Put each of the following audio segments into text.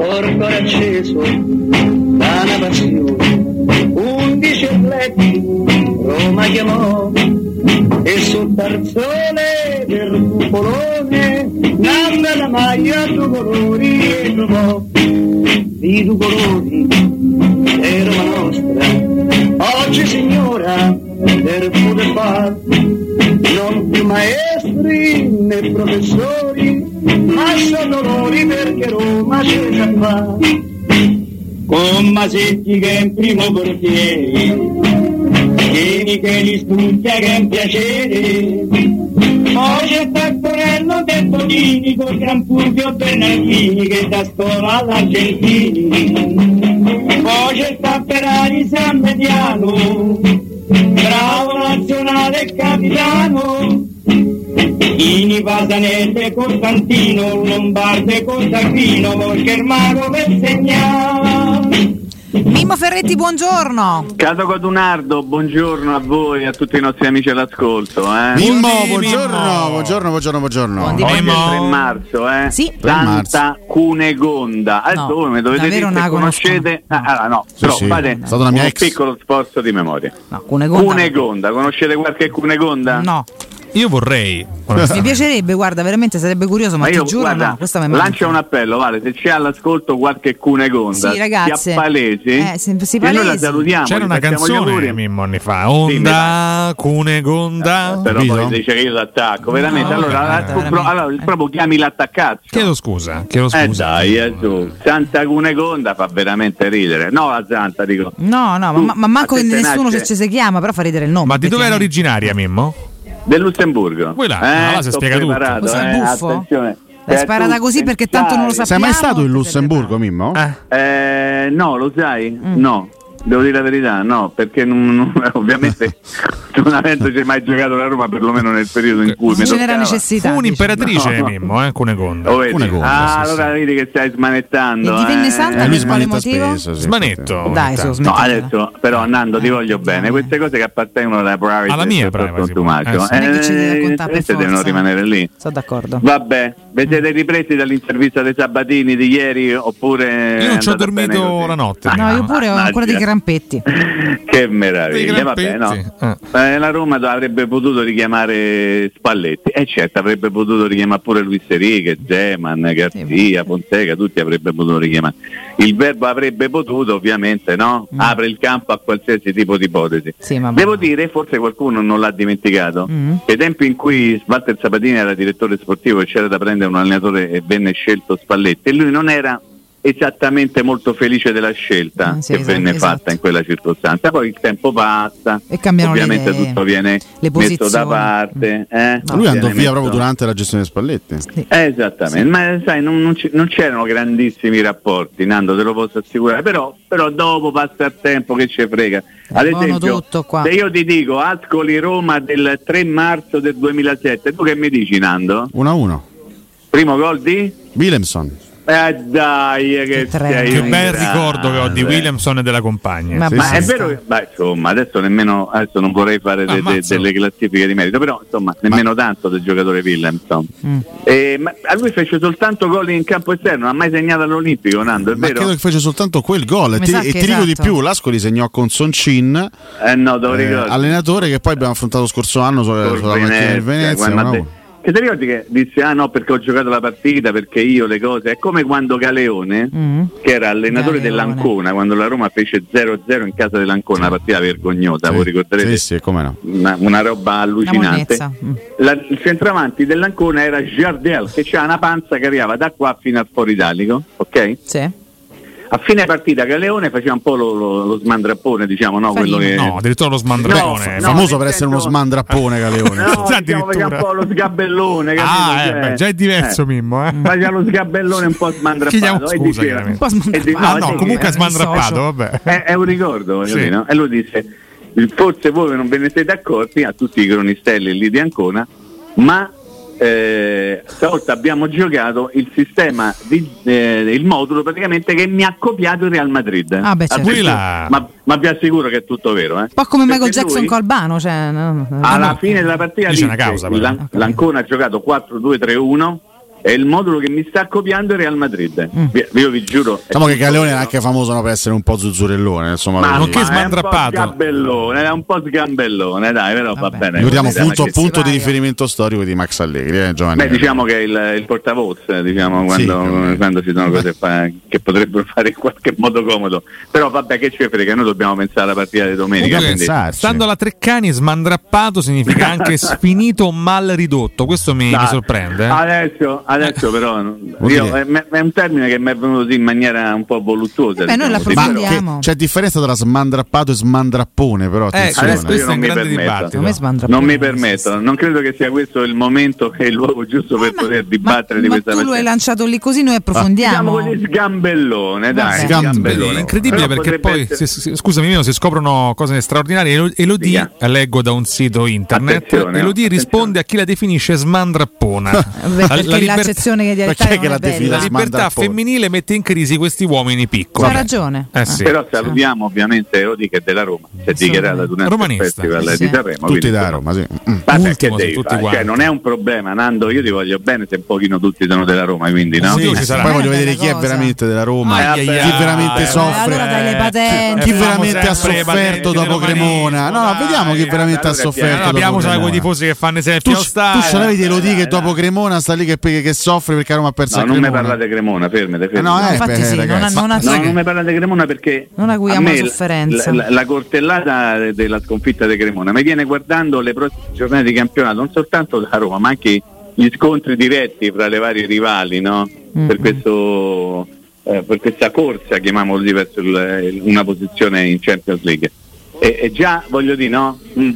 Porco acceso da una passione, undici atleti Roma chiamò e sul tarzone del cupolone nanda la maglia due colori e trovò. Di due colori è Roma nostra. Oggi signora per poter far non più maestri né professori ma sono loro perché Roma c'è già fa. Con Masetti che è in primo portiere Vieni che li studia che è un piacere. Poi c'è Taccorello del Tonini con Gran Fulvio Bernardini che da scuola all'Argentini. Poi c'è Tapperari San Mediano bravo nazionale e capitano Ini Pasanese Costantino Lombarde Costantino Germano per segnare Mimmo Ferretti, buongiorno. Cato Codunardo, buongiorno a voi e a tutti i nostri amici all'ascolto. Eh. Mimmo, buongiorno, buongiorno, buongiorno, buongiorno. Oggi è il 3 marzo, eh? Sì. Santa Cunegonda. Adesso No, voi mi dovete dire se conoscete. Ah, allora, no, però sì, fate è stata una mia un ex. piccolo sforzo di memoria. No, Cunegonda. Cunegonda, conoscete qualche Cunegonda? No, Io vorrei. mi piacerebbe, guarda, veramente sarebbe curioso, ma, Ma io ti giuro guarda, no, questa mi lancia un appello, Vale, se c'è all'ascolto qualche Cunegonda, Sì, ragazze. si appalesi, Eh, si- si e noi la palesi. salutiamo. C'era una canzone. Mimmo anni fa. Onda, Cunegonda. Però Capito? poi dice che io l'attacco, veramente. No, allora, veramente, tu- veramente. allora, proprio chiami l'attaccazzo. Chiedo scusa, chiedo Eh scusa. dai, eh, su. Santa Cunegonda fa veramente ridere. No, la Santa, dico. No, no, Tu, ma, ma manco nessuno se ci si chiama, però fa ridere il nome. Ma di dove era originaria Mimmo? Del Lussemburgo. Là? Eh, Ah, là si spiega tutto. eh, buffo? attenzione. L'hai Eh, sparata così perché tanto non lo sai. Sei mai Sappiamo stato in Lussemburgo, Mimmo? Eh. Eh, no, lo sai? Mm. No. Devo dire la verità, no, perché non, non- ovviamente non avendoci mai giocato la Roma, perlomeno nel periodo in cui Non mi ce n'era toccava. necessità. Fu un'imperatrice No. Mimmo, eh, Cunegonda. Oh, ah, sì, allora sì. vedi che stai smanettando. E divenne eh. santa Eh, lui per quale motivo? spesso. sì, Smanetto. Dai, su, No, adesso però Nando ti voglio bene, dai. queste cose che appartengono alla privacy Alla mia privacy, Contumacio, eh, sì. Per queste devono rimanere lì. Sono d'accordo. Vabbè, vi siete ripresi dall'intervista dei Sabatini di ieri oppure... Io non ci ho bene dormito la notte. No, io pure ho mannaggia. ancora dei grampetti. Che meraviglia, vabbè, no. grampetti, Eh, la Roma avrebbe potuto richiamare Spalletti, e certo avrebbe potuto richiamare pure Luis Enrique, Zeman, Garzia, Fonseca, tutti avrebbe potuto richiamare. Il verbo avrebbe potuto ovviamente, no? Mm. Apre il campo a qualsiasi tipo di ipotesi. Sì, Devo dire, forse qualcuno non l'ha dimenticato, Mm. che ai tempi in cui Walter Sabatini era direttore sportivo e c'era da prendere un allenatore e venne scelto Spalletti, e lui non era esattamente molto felice della scelta Mm, sì, che esatto, venne esatto. fatta in quella circostanza. Poi il tempo passa, E le ovviamente idee, tutto viene le messo da parte. eh? No. Lui andò via messo- proprio durante la gestione di Spalletti. Eh, Esattamente, ma sai, non, non ci- non c'erano grandissimi rapporti, Nando, te lo posso assicurare, però, però dopo passa il tempo che ci frega. Ad buono esempio, tutto qua. se io ti dico Ascoli Roma del 3 marzo del 2007, tu che mi dici Nando? 1-1. Primo gol di? Willemson. Eh dai, che, Che tre. sei Che bel grande. ricordo che ho di Williamson e della compagna. Ma Sì, Ma sì. è vero che, beh, insomma, adesso nemmeno, adesso non vorrei fare de- de- delle classifiche di merito, però insomma, nemmeno tanto del giocatore Williamson. Mm. Eh, ma a lui fece soltanto gol in campo esterno, non ha mai segnato all'Olimpico, Nando, è Ma vero? credo che fece soltanto quel gol. E ti, sa e che ti dico di esatto. più, l'Ascoli segnò con Soncin, Eh no, eh, allenatore che poi abbiamo affrontato scorso anno sulla, sulla macchina del Venezia. Quando ha 1-1. de- Che ti ricordi che disse ah no perché ho giocato la partita, perché io le cose, è come quando Galeone, Mm. che era allenatore Galeone. dell'Ancona, quando la Roma fece 0-0 in casa dell'Ancona, una partita vergognosa, voi Sì, ricorderete? sì, sì, come no. Una, una roba allucinante. Mm. La- il centravanti dell'Ancona era Giardel che c'ha una panza che arrivava da qua fino al fuori italico, ok? Sì. A fine partita Galeone faceva un po' lo, lo- lo smandrappone, diciamo, no? Quello che... No, addirittura lo smandrapone. No, famoso nel per essere uno smandrappone Galeone. No, diciamo, faceva un po' lo sgabellone, capito? Ah, eh, Cioè, beh, già è diverso eh. Mimmo, eh. Faceva lo sgabellone un po' smandrappato. Chiediamo e scusa, diceva- chiaramente. Un po' e smandrappato. Ah, no, no, sì, comunque eh, è smandrappato, vabbè. è, è un ricordo, Sì. dire, no? E lui disse, forse voi non ve ne siete accorti, a tutti i cronistelli lì di Ancona, ma eh, stavolta abbiamo giocato il sistema, di, eh, il modulo praticamente che mi ha copiato il Real Madrid. Ah, beh, certo. Ma, ma vi assicuro che è tutto vero. Eh? Un po' come Perché Michael Jackson lui- con Albano. Cioè, no, no, alla no. fine della partita Lì c'è una disse, causa, l'An- l'Ancona ha giocato 4-2-3-1 è il modulo che mi sta copiando il Real Madrid. Vi- Io vi giuro. Diciamo che Galeone è anche famoso no, per essere un po' zuzzurellone. Insomma, Ma, nonché ma è un po' smandrappato. sgambellone, è un po' sgambellone, dai, però va Vabbè. bene. Ricordiamo punto, punto di riferimento storico di Max Allegri, eh, Giovanni. Beh, diciamo che è il, il portavoce, diciamo, quando, Sì. quando ci sono cose fa- che potrebbero fare in qualche modo comodo. Però vabbè che ci frega, noi dobbiamo pensare alla partita di domenica. Stando alla Treccani, smandrappato significa anche sfinito o mal ridotto. Questo mi, mi sorprende. eh. Adesso, adesso però Vuol io- è, è un termine che mi è venuto così in maniera un po' voluttuosa. Beh, noi diciamo Ma però- l'approfondiamo. che- c'è differenza tra smandrappato e smandrappone, però Eh, attenzione. adesso questo io è un non mi permetto. dibattito. Non mi permetto, non credo che sia questo il momento e il luogo giusto per poter dibattere ma, di ma questa tu lo hai lanciato lì così noi Diciamo approfondiamo. così sgambellone, dai. Sgambellone. È incredibile Però perché poi, essere- si- scusami, Mino, si scoprono cose straordinarie. Elo- Elodie, Dica. leggo da un sito internet, Attenzione, Elodie attenzione. risponde a chi la definisce smandrappona. Perché la l'accezione che Perché che non l'ha è bella. la libertà femminile mette in crisi questi uomini piccoli. C'ha ragione. Eh sì. Però salutiamo ovviamente Odi che è della Roma, si è dichiarata durante il Romanista. festival Sì, di. Sanremo. Tutti da Roma, sì. Mm. Ultimo perché devi tutti fare? Cioè, non è un problema, Nando, io ti voglio bene se un pochino tutti sono della Roma, quindi no? Sì, Sì. Poi voglio vedere chi è veramente della Roma, chi veramente Eh, soffre. allora dai le patenti. Chi Eh, veramente ha sofferto dopo Cremona? No, vediamo chi veramente ha sofferto abbiamo sai quei tifosi che fanno sempre Tu, tu ce l'avevi lo di che dai, dopo. Cremona sta lì che, che soffre perché Roma ha perso No, non mi parlate Cremona, fermate, Eh, fermate. no, eh, infatti beh, sì, non ragazzi. non ha- No, sai che- non mi parlate di Cremona perché Non acuiamo a me la sofferenza. La, la cortellata de- della sconfitta di Cremona mi viene guardando le prossime giornate di campionato, non soltanto da Roma, ma anche gli scontri diretti fra le varie rivali, no? Mm. per, questo, eh, per questa corsa, chiamiamolo così, verso il- il- una posizione in Champions League. E, e già voglio dire, no? Mm,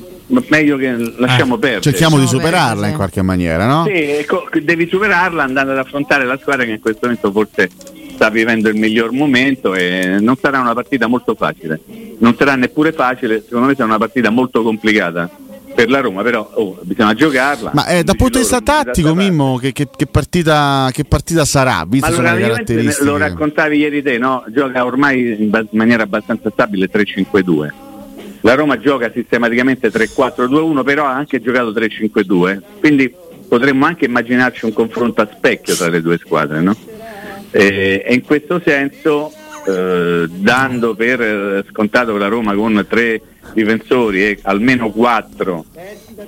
meglio che lasciamo perdere. Cerchiamo di superarla in qualche maniera, no? Sì, ecco, devi superarla andando ad affrontare la squadra che in questo momento forse sta vivendo il miglior momento e non sarà una partita molto facile. Non sarà neppure facile, secondo me sarà una partita molto complicata per la Roma, però oh, bisogna giocarla. Ma eh, dal punto di vista tattico, Mimmo, che, che- che partita, che partita sarà? Ma Viste allora, lo raccontavi ieri te, no? Gioca ormai in ba- maniera abbastanza stabile 3-5-2. La Roma gioca sistematicamente 3-4-2-1, però ha anche giocato 3-5-2, quindi potremmo anche immaginarci un confronto a specchio tra le due squadre, no? E, e in questo senso, eh, dando per eh, scontato che la Roma con tre difensori e almeno quattro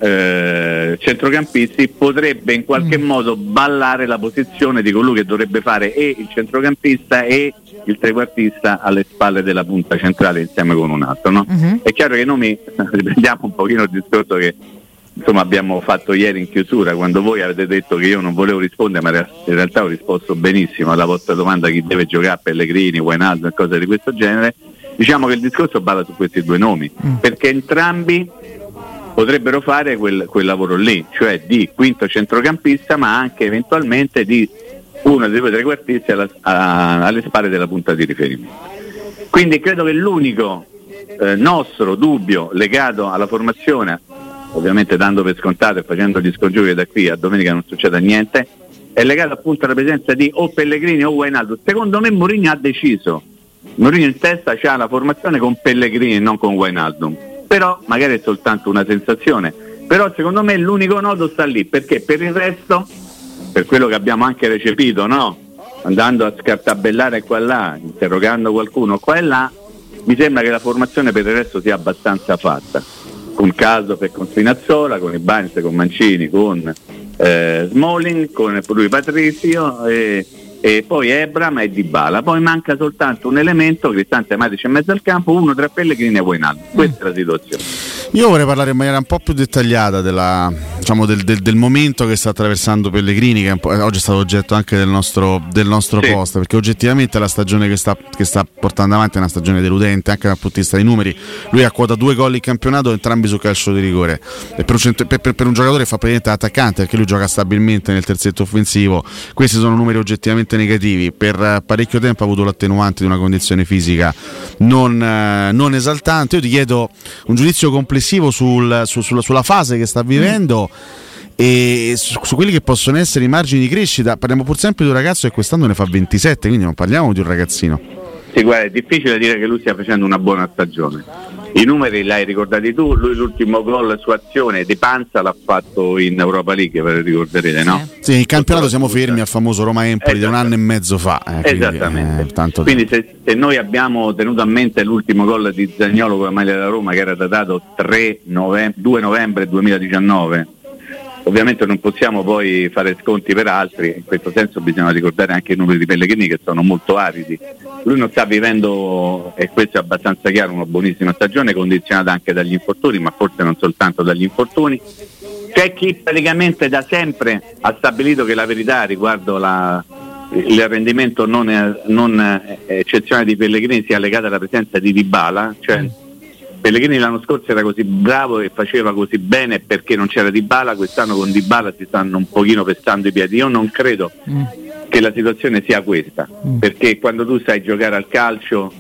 eh, centrocampisti potrebbe in qualche modo ballare la posizione di colui che dovrebbe fare e il centrocampista e il trequartista alle spalle della punta centrale insieme con un altro. No? Mhm. È chiaro che noi mi- riprendiamo un pochino il discorso che insomma abbiamo fatto ieri in chiusura. Quando voi avete detto che io non volevo rispondere ma in realtà ho risposto benissimo alla vostra domanda chi deve giocare Pellegrini, Wijnaldum e cose di questo genere. Diciamo che il discorso balla su questi due nomi perché entrambi potrebbero fare quel, quel lavoro lì cioè di quinto centrocampista ma anche eventualmente di uno dei due trequartisti alla- a- alle spalle della punta di riferimento. Quindi credo che l'unico eh, nostro dubbio legato alla formazione, ovviamente dando per scontato e facendo gli scongiuri da qui a domenica non succeda niente, è legato appunto alla presenza di o Pellegrini o Wijnaldum. Secondo me Mourinho ha deciso, Mourinho in testa c'ha la formazione con Pellegrini e non con Wijnaldum, però magari è soltanto una sensazione, però secondo me l'unico nodo sta lì, perché per il resto, per quello che abbiamo anche recepito, no? andando a scartabellare qua e là, interrogando qualcuno qua e là, mi sembra che la formazione per il resto sia abbastanza fatta. Con Caso e con Spinazzola, con Ibanez, con Mancini, con eh, Smalling, con lui Patrizio e, e poi Ebram e Dybala. Poi manca soltanto un elemento, Cristante Matic in mezzo al campo, uno tra Pellegrini e Wijnaldum. Questa è la situazione. Io vorrei parlare in maniera un po' più dettagliata della, diciamo, del, del- del momento che sta attraversando Pellegrini, che è oggi è stato oggetto anche del nostro, del nostro Sì. post, perché oggettivamente la stagione che sta, che sta portando avanti è una stagione deludente anche dal punto di vista dei numeri. Lui ha quota due gol in campionato, entrambi su calcio di rigore. E per un, cent- per- per- per un giocatore fa praticamente attaccante, perché lui gioca stabilmente nel terzetto offensivo, questi sono numeri oggettivamente negativi. Per eh, parecchio tempo ha avuto l'attenuante di una condizione fisica non, eh, non esaltante. Io ti chiedo un giudizio complessivo sul- su- sulla, sulla fase che sta vivendo. E su, su quelli che possono essere i margini di crescita, parliamo pur sempre di un ragazzo che quest'anno ne fa 27, quindi non parliamo di un ragazzino. Sì, guarda, è difficile dire che lui stia facendo una buona stagione. I numeri li hai ricordati tu, lui l'ultimo gol su azione di panza l'ha fatto in Europa League, ve lo ricorderete, no? Sì, in campionato siamo fermi al famoso Roma Empoli di un anno e mezzo fa. eh, quindi, Esattamente. eh, tanto Quindi se, se noi abbiamo tenuto a mente l'ultimo gol di Zagnolo con la maglia della Roma che era datato 3 novem- 2 novembre 2019, ovviamente non possiamo poi fare sconti per altri, in questo senso bisogna ricordare anche i numeri di Pellegrini che sono molto aridi. Lui non sta vivendo, e questo è abbastanza chiaro, una buonissima stagione condizionata anche dagli infortuni, ma forse non soltanto dagli infortuni. C'è chi praticamente da sempre ha stabilito che la verità riguardo la, il rendimento non, non eh, eccezionale di Pellegrini sia legata alla presenza di Dybala, cioè Pellegrini l'anno scorso era così bravo e faceva così bene perché non c'era Dybala, quest'anno con Dybala si stanno un pochino pestando i piedi. Io non credo che la situazione sia questa, perché quando tu sai giocare al calcio,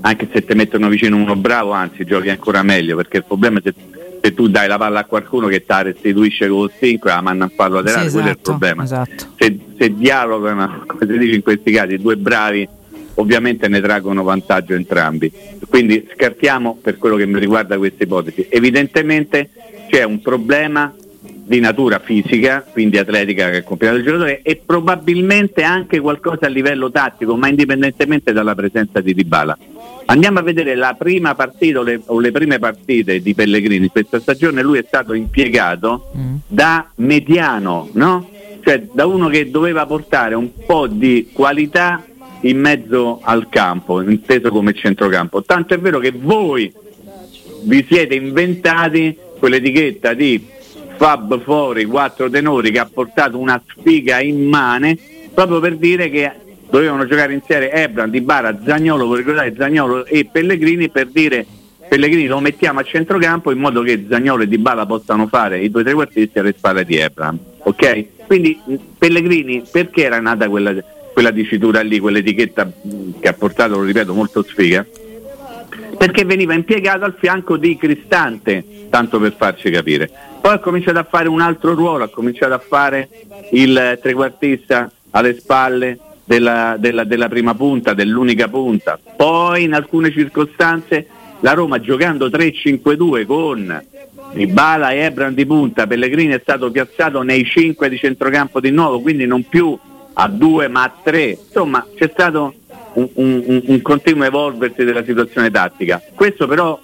anche se ti mettono vicino uno bravo, anzi giochi ancora meglio, perché il problema è se, se tu dai la palla a qualcuno che ti restituisce con 5 la manna a fallo laterale, Sì, quello è il esatto, problema. esatto. Se, se dialogano, come si dice in questi casi, due bravi ovviamente ne traggono vantaggio entrambi. Quindi scartiamo per quello che mi riguarda questa ipotesi. Evidentemente c'è un problema di natura fisica, quindi atletica che è completo il giocatore e probabilmente anche qualcosa a livello tattico, ma indipendentemente dalla presenza di Dybala. Andiamo a vedere la prima partita o le, o le prime partite di Pellegrini questa stagione, lui è stato impiegato da mediano, no? Cioè da uno che doveva portare un po' di qualità in mezzo al campo, inteso come centrocampo. Tanto è vero che voi vi siete inventati quell'etichetta di Fab fuori, quattro tenori che ha portato una sfiga immane proprio per dire che dovevano giocare insieme Ebram, Di Bara, Zagnolo, voi ricordate Zagnolo e Pellegrini per dire Pellegrini lo mettiamo a centrocampo in modo che Zagnolo e Di Bala possano fare i due trequartisti alle spalle di Ebram. Ok? Quindi Pellegrini perché era nata quella, quella dicitura lì, quell'etichetta mh, che ha portato, lo ripeto, molto sfiga? perché veniva impiegato al fianco di Cristante, tanto per farci capire. Poi ha cominciato a fare un altro ruolo, ha cominciato a fare il trequartista alle spalle della, della- della prima punta, dell'unica punta. Poi in alcune circostanze la Roma giocando 3-5-2 con Ibala e Ebram di punta, Pellegrini è stato piazzato nei 5 di centrocampo di nuovo, quindi non più a 2 ma a 3. Insomma c'è stato un, un- un- continuo evolversi della situazione tattica. Questo però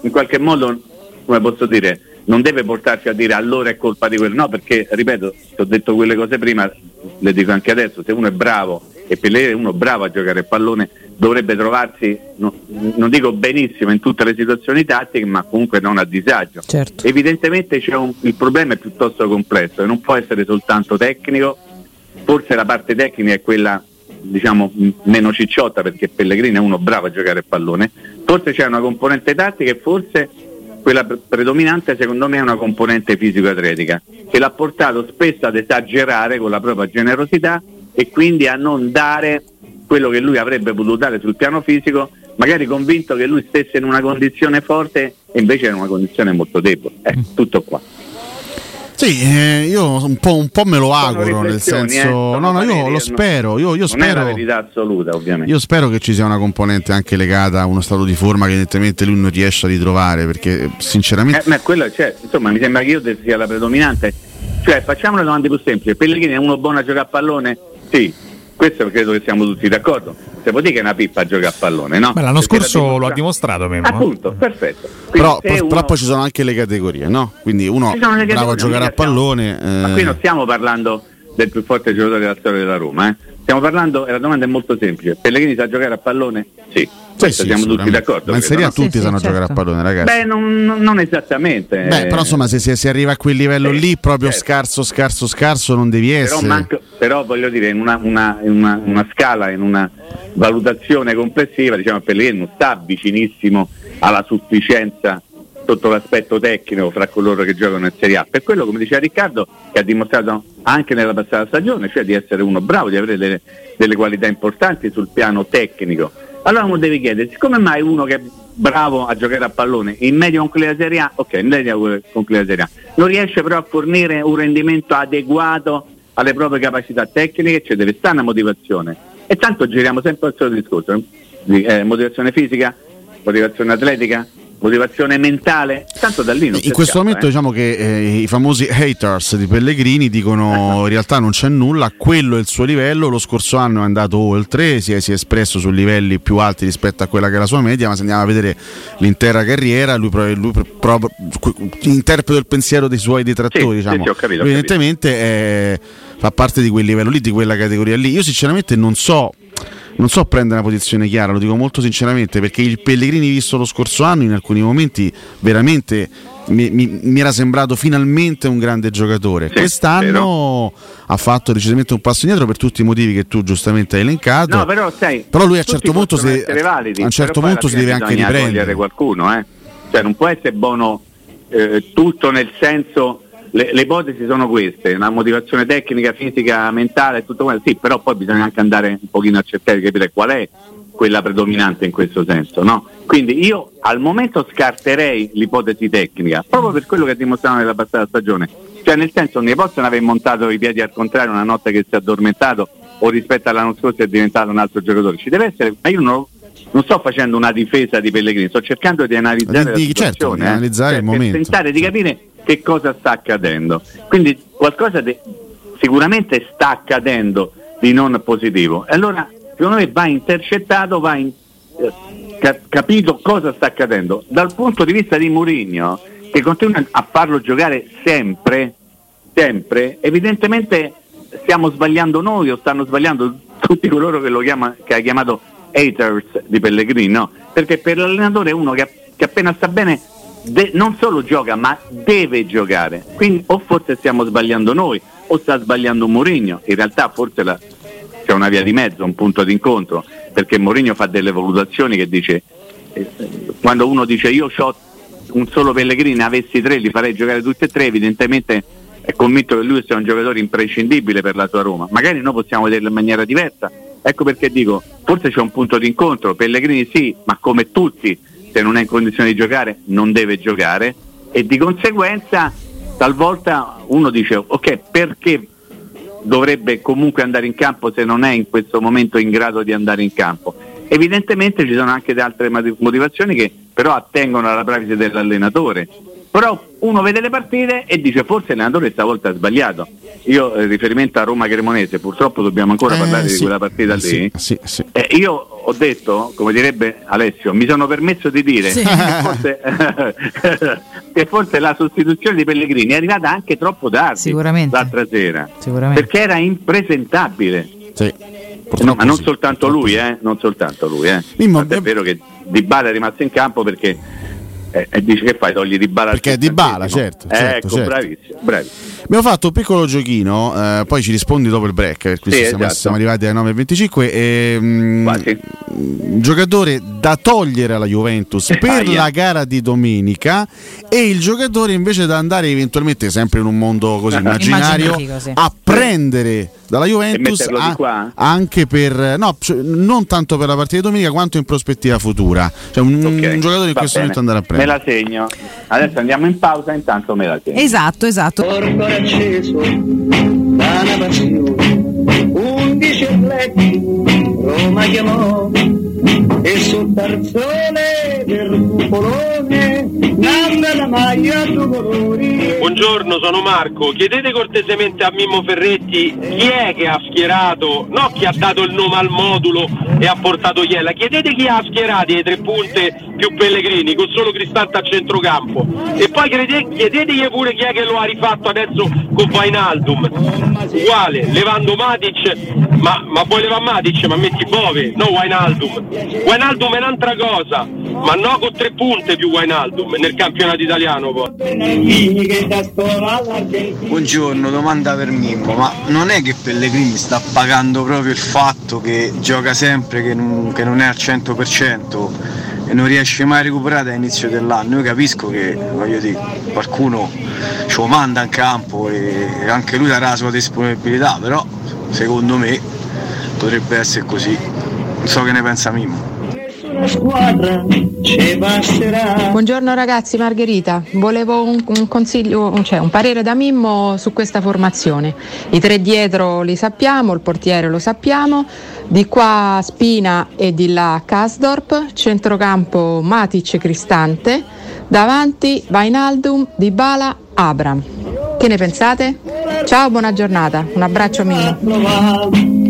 in qualche modo, come posso dire, non deve portarci a dire allora è colpa di quello, no, perché ripeto, ti ho detto quelle cose prima, le dico anche adesso, se uno è bravo e Pellegrini è uno bravo a giocare a pallone, dovrebbe trovarsi, no- non dico benissimo in tutte le situazioni tattiche, ma comunque non a disagio. Certo. Evidentemente c'è un- il problema è piuttosto complesso e non può essere soltanto tecnico, forse la parte tecnica è quella diciamo meno cicciotta perché Pellegrini è uno bravo a giocare a pallone, forse c'è una componente tattica e forse quella pre- predominante secondo me è una componente fisico-atletica che l'ha portato spesso ad esagerare con la propria generosità e quindi a non dare quello che lui avrebbe potuto dare sul piano fisico, magari convinto che lui stesse in una condizione forte e invece in una condizione molto debole. Eh, tutto qua. Sì, eh, io un po', un po' me lo auguro, nel senso... eh, no, no, io lo no. spero, io, io è la spero... verità assoluta, ovviamente. Io spero che ci sia una componente anche legata a uno stato di forma che evidentemente lui non riesce a ritrovare, perché sinceramente... Eh, ma quello, cioè, insomma, mi sembra che io sia la predominante. Cioè, facciamo una domanda più semplice. Pellegrini è uno buono a giocare a pallone? Sì, questo credo che siamo tutti d'accordo. Se può dire che è una pippa a giocare a pallone, no? Beh, l'anno Perché scorso l'ha lo ha dimostrato. Memo. eh. Appunto, perfetto. Quindi Però, se però uno- ci sono anche le categorie, no? Quindi uno bravo a giocare a pallone... Ma qui eh, non stiamo parlando del più forte giocatore della storia della Roma, eh. Stiamo parlando, e la domanda è molto semplice. Pellegrini sa giocare a pallone? Sì. Questo sì, siamo tutti d'accordo. Ma in Serie A no? tutti Sì, sì, sanno giocare a certo. pallone, ragazzi. Beh, non, non- esattamente. Beh, eh. però insomma, se, se si arriva a quel livello Sì, lì, proprio certo. scarso, scarso, scarso, non devi però, essere. manco- però voglio dire, in una, una- in una- una scala, in una valutazione complessiva, diciamo che Pellegrini non sta vicinissimo alla sufficienza sotto l'aspetto tecnico fra coloro che giocano in Serie A. Per quello, come diceva Riccardo, che ha dimostrato anche nella passata stagione, cioè di essere uno bravo, di avere delle, delle qualità importanti sul piano tecnico. Allora uno deve chiedersi come mai uno che è bravo a giocare a pallone in media con quelli della Serie A, ok, in media con quelli della Serie A, non riesce però a fornire un rendimento adeguato alle proprie capacità tecniche, ci deve stare una motivazione. E tanto giriamo sempre al solito discorso, di, eh, motivazione fisica, motivazione atletica, motivazione mentale, tanto da lì non In questo scappa, momento eh. diciamo che eh, i famosi haters di Pellegrini dicono in realtà non c'è nulla, quello è il suo livello, lo scorso anno è andato oltre, si è, si è espresso su livelli più alti rispetto a quella che è la sua media, ma se andiamo a vedere l'intera carriera, lui, pro- lui pro- interpreta il pensiero dei suoi detrattori, Sì, sì, diciamo. sì, ho capito, Lui evidentemente eh, fa parte di quel livello lì, di quella categoria lì. Io sinceramente non so non so prendere una posizione chiara, lo dico molto sinceramente, perché il Pellegrini visto lo scorso anno in alcuni momenti veramente mi, mi- mi era sembrato finalmente un grande giocatore. Sì, Quest'anno ha fatto decisamente un passo indietro per tutti i motivi che tu giustamente hai elencato. No, però, sai, Però lui a certo punto essere validi, a un certo punto si deve anche riprendere. qualcuno, eh. Cioè non può essere buono eh, tutto nel senso le, le ipotesi sono queste, una motivazione tecnica, fisica, mentale, tutto quello, sì, però poi bisogna anche andare un pochino a cercare di capire qual è quella predominante in questo senso, no? Quindi io al momento scarterei l'ipotesi tecnica, proprio per quello che dimostrano nella passata stagione. Cioè nel senso ne possono aver montato i piedi al contrario una notte che si è addormentato o rispetto all'anno scorso è diventato un altro giocatore. Ci deve essere, ma io non, non sto facendo una difesa di Pellegrini, sto cercando di analizzare Di- la certo, situazione, di eh. analizzare Cioè, il momento. tentare di capire che cosa sta accadendo. Quindi qualcosa de- sicuramente sta accadendo di non positivo. E allora secondo me va intercettato, va in- eh, ca- capito cosa sta accadendo. Dal punto di vista di Mourinho, che continua a farlo giocare sempre, sempre, evidentemente stiamo sbagliando noi o stanno sbagliando tutti coloro che lo chiama, che ha chiamato haters di Pellegrini, no? Perché per l'allenatore è uno che, che appena sta bene de- non solo gioca ma deve giocare. Quindi o forse stiamo sbagliando noi o sta sbagliando Mourinho. In realtà forse la- c'è una via di mezzo, un punto d'incontro, perché Mourinho fa delle valutazioni che dice eh, quando uno dice io ho un solo Pellegrini, avessi tre li farei giocare tutti e tre, evidentemente è convinto che lui sia un giocatore imprescindibile per la sua Roma. Magari noi possiamo vederlo in maniera diversa. Ecco perché dico, forse c'è un punto d'incontro, Pellegrini sì, ma come tutti, se non è in condizione di giocare non deve giocare e di conseguenza talvolta uno dice ok perché dovrebbe comunque andare in campo se non è in questo momento in grado di andare in campo. Evidentemente ci sono anche altre motivazioni che però attengono alla privacy dell'allenatore. Però uno vede le partite e dice forse l'allenatore stavolta ha sbagliato. Io eh, riferimento a Roma Cremonese, purtroppo dobbiamo ancora Eh, parlare sì. di quella partita lì. Sì, sì, sì. Eh, io ho detto, come direbbe Alessio, mi sono permesso di dire che, forse, che forse la sostituzione di Pellegrini è arrivata anche troppo tardi Sicuramente. l'altra sera, Sicuramente. perché era impresentabile. No, ma non soltanto lui, eh, non soltanto lui. Eh. Tant'è eh, vero che Di Bala è rimasto in campo perché eh, eh, dice che fai, togli Di Bala al Perché è Dybala, settantesimo. certo, certo, ecco, certo. bravissimo, bravissimo. Abbiamo fatto un piccolo giochino, eh, poi ci rispondi dopo il break, per questo Sì, siamo, esatto. siamo arrivati alle 9.25. E, Quasi. un giocatore da togliere alla Juventus per Aia. la gara di domenica e il giocatore invece da andare eventualmente sempre in un mondo così immaginario Immaginatico, sì. a prendere dalla Juventus a- qua? anche per no, cioè, non tanto per la partita di domenica quanto in prospettiva futura. Cioè un, Ok, un giocatore in questo bene. momento andare a Me prendere. la segno. Adesso andiamo in pausa, intanto me la segno. Esatto, esatto. Corpo acceso undici atleti Roma chiamò e sul tarzone del cupolone nanna la maglia due colori. Buongiorno, sono Marco. Chiedete cortesemente a Mimmo Ferretti chi è che ha schierato, no chi ha dato il nome al modulo e ha portato Iella. Chiedete chi ha schierato le tre punte più Pellegrini con solo Cristante a centrocampo. E poi chiedete, chiedetegli pure chi è che lo ha rifatto adesso con Vainaldum. Uguale, levando Matic, ma, ma vuoi levare Matic? Ma metti Bove, no Wijnaldum. Wijnaldum è un'altra cosa, ma no con tre punte più Wijnaldum nel campionato italiano poi. Buongiorno, domanda per Mimmo, ma non è che Pellegrini sta pagando proprio il fatto che gioca sempre, che non, che non è al 100% e non riesce mai a recuperare all'inizio dell'anno? Io capisco che, dire, qualcuno ce lo manda in campo e anche lui darà la sua disponibilità, però secondo me potrebbe essere così. Non so che ne pensa Mimmo. Una squadra ci basterà. Buongiorno ragazzi, Margherita. Volevo un, un consiglio, un- cioè un parere da Mimmo su questa formazione. I tre dietro li sappiamo, il portiere lo sappiamo, di qua Spina e di là Kasdorp, centrocampo Matic Cristante, davanti Vainaldum, Dybala, Abram. Che ne pensate? Ciao, buona giornata. Un abbraccio Mimmo.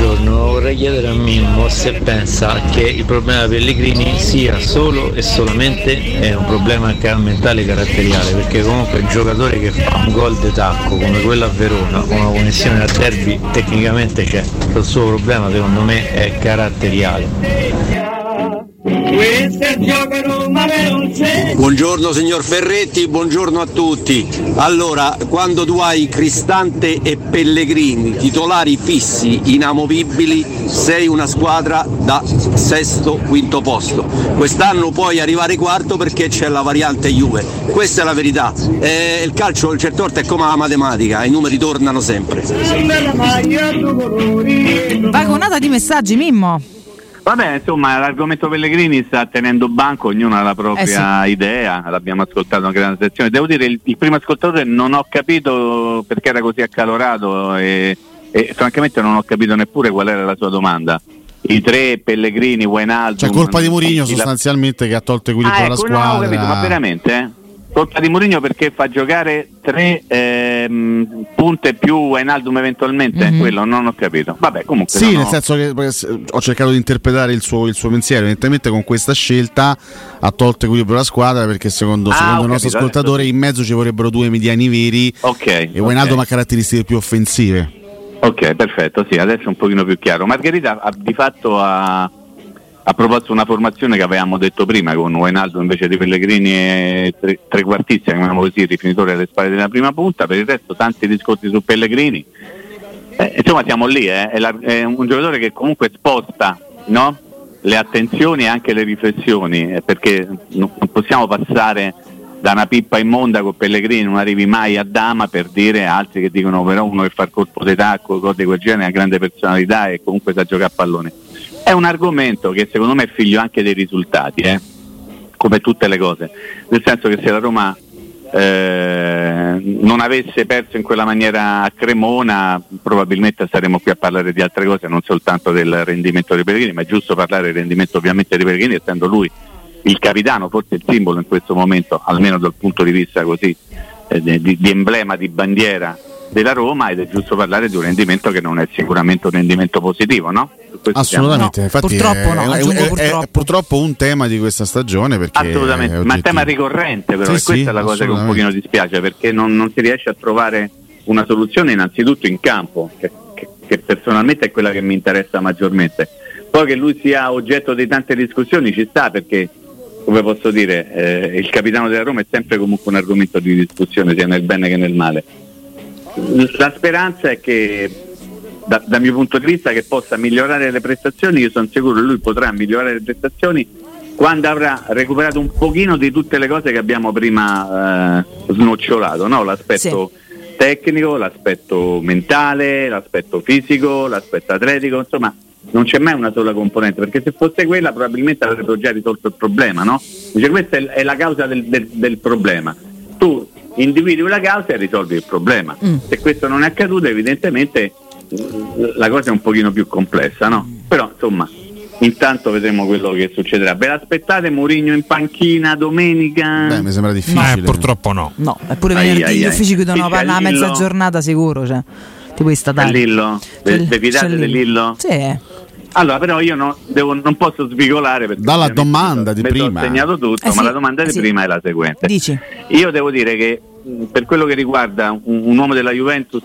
Buongiorno, vorrei chiedere a Mimmo se pensa che il problema Pellegrini sia solo e solamente un problema ca- mentale caratteriale, perché comunque un giocatore che fa un gol di tacco come quello a Verona, una connessione al derby, tecnicamente c'è. Il suo problema secondo me è caratteriale. Buongiorno signor Ferretti, buongiorno a tutti. Allora, quando tu hai Cristante e Pellegrini, titolari fissi, inamovibili, sei una squadra da sesto, quinto posto. Quest'anno puoi arrivare quarto perché c'è la variante Juve. Questa è la verità. Eh, il calcio certe volte è come la matematica, i numeri tornano sempre. Vagonata di messaggi, Mimmo. Vabbè, insomma, l'argomento Pellegrini sta tenendo banco, ognuno ha la propria Eh idea, l'abbiamo ascoltato anche nella sezione. Devo dire, il, il primo ascoltatore non ho capito perché era così accalorato e, e francamente non ho capito neppure qual era la sua domanda. I tre, Pellegrini, Wijnaldum... Cioè, colpa di Mourinho sostanzialmente che ha tolto equilibrio Ah, alla ecco, no, ho squadra. capito, ma veramente, eh? Colpa di Mourinho perché fa giocare tre ehm, punte più Wijnaldum eventualmente? Mhm. Quello non ho capito. Vabbè, comunque... Sì, no, nel no. senso che s- ho cercato di interpretare il suo, il suo pensiero. Evidentemente con questa scelta ha tolto equilibrio alla squadra perché secondo, Ah, secondo il nostro capito, ascoltatore adesso in mezzo ci vorrebbero due mediani veri Ok. e Wijnaldum ok. ha caratteristiche più offensive. Ok, perfetto, sì, adesso è un pochino più chiaro. Margherita ha, di fatto ha, ha proposto una formazione che avevamo detto prima con Wijnaldum invece di Pellegrini e tre, trequartisti, chiamiamolo così, rifinitore alle spalle della prima punta, per il resto tanti discorsi su Pellegrini. Eh, insomma siamo lì, eh, è, la- è un giocatore che comunque sposta no? le attenzioni e anche le riflessioni, eh, perché non possiamo passare da una pippa immonda con Pellegrini, non arrivi mai a Dama per dire altri che dicono però uno che fa il colpo tacco, cose di quel genere, ha grande personalità e comunque sa giocare a pallone. È un argomento che secondo me è figlio anche dei risultati, eh, come tutte le cose, nel senso che se la Roma eh, non avesse perso in quella maniera a Cremona probabilmente staremmo qui a parlare di altre cose, non soltanto del rendimento dei Pellegrini, ma è giusto parlare del rendimento ovviamente dei Pellegrini essendo lui il capitano, forse il simbolo in questo momento, almeno dal punto di vista così eh, di, di emblema, di bandiera della Roma ed è giusto parlare di un rendimento che non è sicuramente un rendimento positivo, no? Assolutamente, infatti purtroppo è, no, è- è- è purtroppo. purtroppo un tema di questa stagione perché Assolutamente, è ma è un tema ricorrente però Sì, e questa sì, è la cosa che un pochino dispiace perché non, non si riesce a trovare una soluzione innanzitutto in campo, che, che- che personalmente è quella che mi interessa maggiormente. Poi che lui sia oggetto di tante discussioni ci sta perché, come posso dire, eh, il capitano della Roma è sempre comunque un argomento di discussione sia nel bene che nel male. La speranza è che da- dal mio punto di vista che possa migliorare le prestazioni, io sono sicuro che lui potrà migliorare le prestazioni quando avrà recuperato un pochino di tutte le cose che abbiamo prima eh, snocciolato, no? l'aspetto tecnico, l'aspetto mentale, l'aspetto fisico, l'aspetto atletico, insomma non c'è mai una sola componente, perché se fosse quella probabilmente avrebbero già risolto il problema, no? Dice questa è, la causa del, del- del problema. Tu individui la causa e risolvi il problema. Se questo non è accaduto evidentemente mm, la cosa è un pochino più complessa, no? Però insomma, intanto vedremo quello che succederà. Ve l'aspettate Mourinho in panchina domenica? Beh, mi sembra difficile. Eh, purtroppo no. No, eppure venerdì ai, gli ai. uffici chiudono Sì, c'è una mezza giornata sicuro, cioè. Tipo quei C'è statali. Lillo? Vi fidate di Lillo? Sì. Allora, però io no- devo- non posso svicolare perché Dalla domanda di mi prima. segnato tutto, Eh ma sì, la domanda eh di sì. prima è la seguente. Dici? Io devo dire che per quello che riguarda un, un uomo della Juventus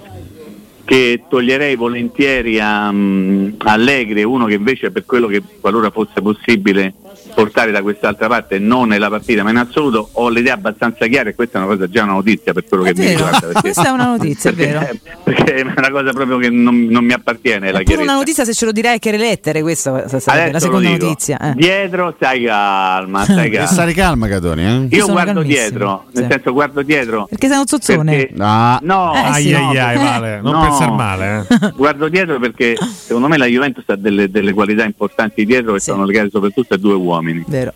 che toglierei volentieri a mh, Allegri, uno che invece per quello che qualora fosse possibile portare da quest'altra parte, non nella partita, ma in assoluto ho l'idea abbastanza chiara e questa è una cosa già una notizia per quello È che mi vero, riguarda. Perché, questa è una notizia, è vero. perché, perché è una cosa proprio che non, non mi appartiene. Pure chiarezza. una notizia se ce lo direi anche le lettere, questa sarebbe la seconda notizia. eh. Dietro stai calma, stai calma. stare calma, Catoni. Eh? Io guardo calmissimo, dietro, nel sì. senso guardo dietro. Perché sei un zozzone. perché- No. No, Eh, Ai sì. ai ai, Vale, non No. pensare male. Eh. guardo dietro perché secondo me la Juventus ha delle, delle qualità importanti dietro che Sì. sono legate soprattutto a due uomini. Vero.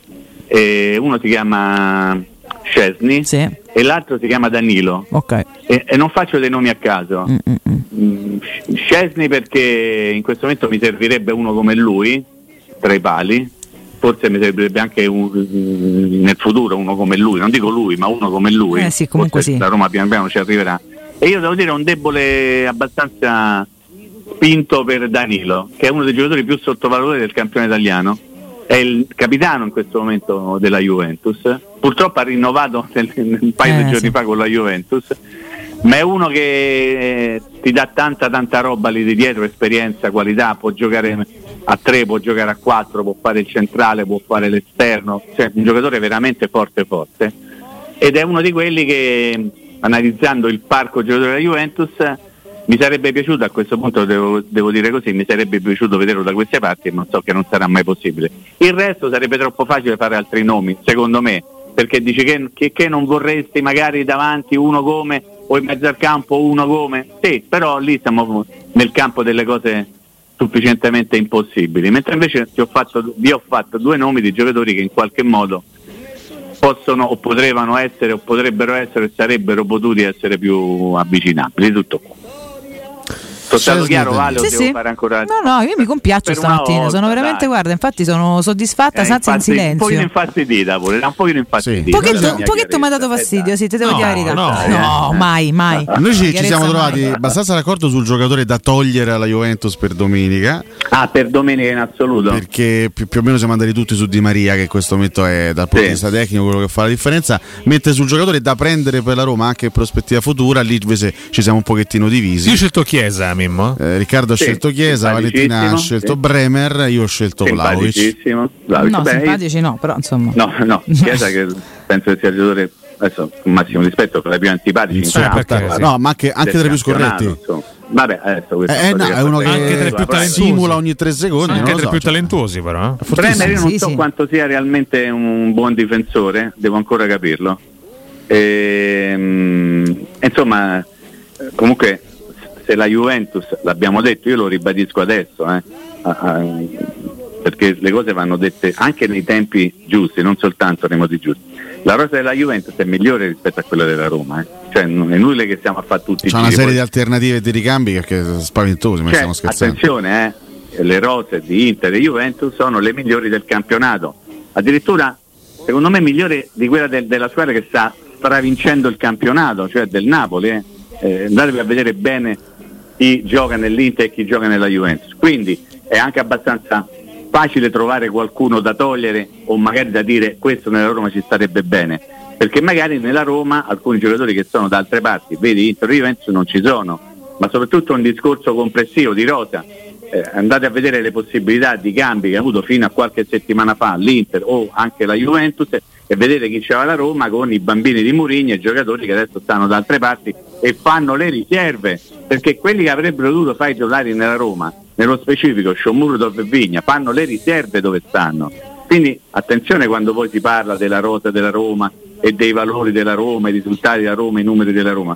E uno si chiama Scesni Sì. e l'altro si chiama Danilo. Ok. E, e non faccio dei nomi a caso. Mm, mm, mm. Scesni perché in questo momento mi servirebbe uno come lui tra i pali. Forse mi servirebbe anche un- nel futuro uno come lui, non dico lui, ma uno come lui. Eh sì, comunque Forse sì. La Roma piano piano ci arriverà. E io devo dire un debole abbastanza spinto per Danilo, che è uno dei giocatori più sottovalutati del campione italiano. È il capitano in questo momento della Juventus. Purtroppo ha rinnovato un paio Eh, di giorni sì. fa con la Juventus. Ma è uno che eh, ti dà tanta tanta roba lì di dietro, esperienza, qualità, può giocare a tre, può giocare a quattro, può fare il centrale, può fare l'esterno, cioè un giocatore veramente forte forte. Ed è uno di quelli che analizzando il parco giocatori della Juventus mi sarebbe piaciuto a questo punto devo, devo dire così mi sarebbe piaciuto vederlo da queste parti non so che non sarà mai possibile. Il resto sarebbe troppo facile fare altri nomi secondo me perché dici che, che- che non vorresti magari davanti uno come o in mezzo al campo uno come? Sì però lì siamo nel campo delle cose sufficientemente impossibili. Mentre invece ho fatto- vi ho fatto due nomi di giocatori che in qualche modo possono o potevano essere o potrebbero essere sarebbero potuti essere più avvicinabili tutto qua Sono stato chiaro Vale o Sì, devo sì. fare ancora No, no, io mi compiaccio stamattina. volta, sono veramente, dai. guarda, infatti sono soddisfatta, Eh, sazia in infatti, Un silenzio. pochino infastidita pure, un pochino infastidita. Un pochetto, un mi ha dato fastidio, eh, sì, te devo No, dire la verità. no, eh. mai, mai. Noi ci, ci siamo mai. trovati abbastanza d'accordo sul giocatore da togliere alla Juventus per domenica. Ah, per domenica in assoluto. Perché più, più o meno siamo andati tutti su Di Maria, che in questo momento è dal punto Sì. di vista tecnico quello che fa la differenza. Mentre sul giocatore da prendere per la Roma anche in prospettiva futura, lì invece ci siamo un pochettino divisi. Io ho scelto Chiesa, Mimmo. Eh, Riccardo ha Sì, scelto Chiesa, Valentina ha scelto sì. Bremer, io ho scelto Vlaovic. Vlahovic. No, Beh, simpatici no, però insomma. No, no, Chiesa che penso che sia il giocatore, adesso con massimo rispetto, tra i più antipatici in perché sì. No, ma anche, anche tra i più scorretti. insomma. Vabbè, adesso questo Eh, eh, no, è uno che Anche tra i più talentuosi. simula ogni tre secondi. Anche tra i so, più cioè. talentuosi, però. eh. Bremer io non Sì, so sì. quanto sia realmente un buon difensore, devo ancora capirlo. Ehm, insomma, comunque se la Juventus, l'abbiamo detto, io lo ribadisco adesso, eh, perché le cose vanno dette anche nei tempi giusti, non soltanto nei modi giusti. La rosa della Juventus è migliore rispetto a quella della Roma, eh. cioè non è inutile che stiamo a fare tutti i C'è una serie poi- di alternative e di ricambi che, sono spaventosi, ma cioè, stiamo scherzando. attenzione, eh, le rose di Inter e Juventus sono le migliori del campionato. Addirittura, secondo me, migliore di quella del- della squadra che sta stravincendo il campionato, cioè del Napoli. Eh. Eh, andatevi a vedere bene chi gioca nell'Inter e chi gioca nella Juventus. Quindi è anche abbastanza facile trovare qualcuno da togliere o magari da dire questo nella Roma ci starebbe bene. Perché magari nella Roma alcuni giocatori che sono da altre parti, vedi Inter Juventus non ci sono, ma soprattutto un discorso complessivo di rosa. Eh, andate a vedere le possibilità di cambi che ha avuto fino a qualche settimana fa l'Inter o anche la Juventus e vedete chi c'era la Roma con i bambini di Mourinho e i giocatori che adesso stanno da altre parti e fanno le riserve perché quelli che avrebbero dovuto fare i titolari nella Roma nello specifico Sciomurdov e Vigna fanno le riserve dove stanno. Quindi attenzione quando poi si parla della rosa della Roma e dei valori della Roma, i risultati della Roma, i numeri della Roma.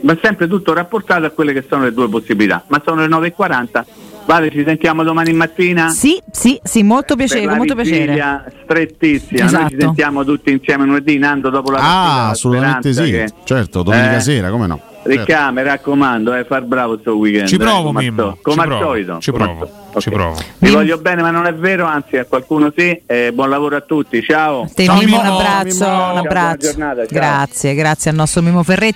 Ma sempre tutto rapportato a quelle che sono le due possibilità ma sono le 9.40 Vale, ci sentiamo domani mattina? Sì, sì, sì, molto piacere, la molto piacere. strettissima. Noi ci Esatto. sentiamo tutti insieme lunedì, Nando, dopo la partita. Ah, assolutamente sì. che- Certo, domenica Eh, sera, come no? Certo. Ricca, mi raccomando, eh, far bravo sto weekend. Ci eh, provo, al Mimmo. Come Ci al provo, solito. ci provo, solito. ci provo. Vi Mimmo. voglio bene, ma non è vero, anzi a qualcuno sì. eh, buon lavoro a tutti, ciao. Te Ciao, Mimmo, un Mimmo. abbraccio, Mimmo. un Ciao, buona abbraccio. giornata, ciao. Grazie, grazie al nostro Mimo Ferretti.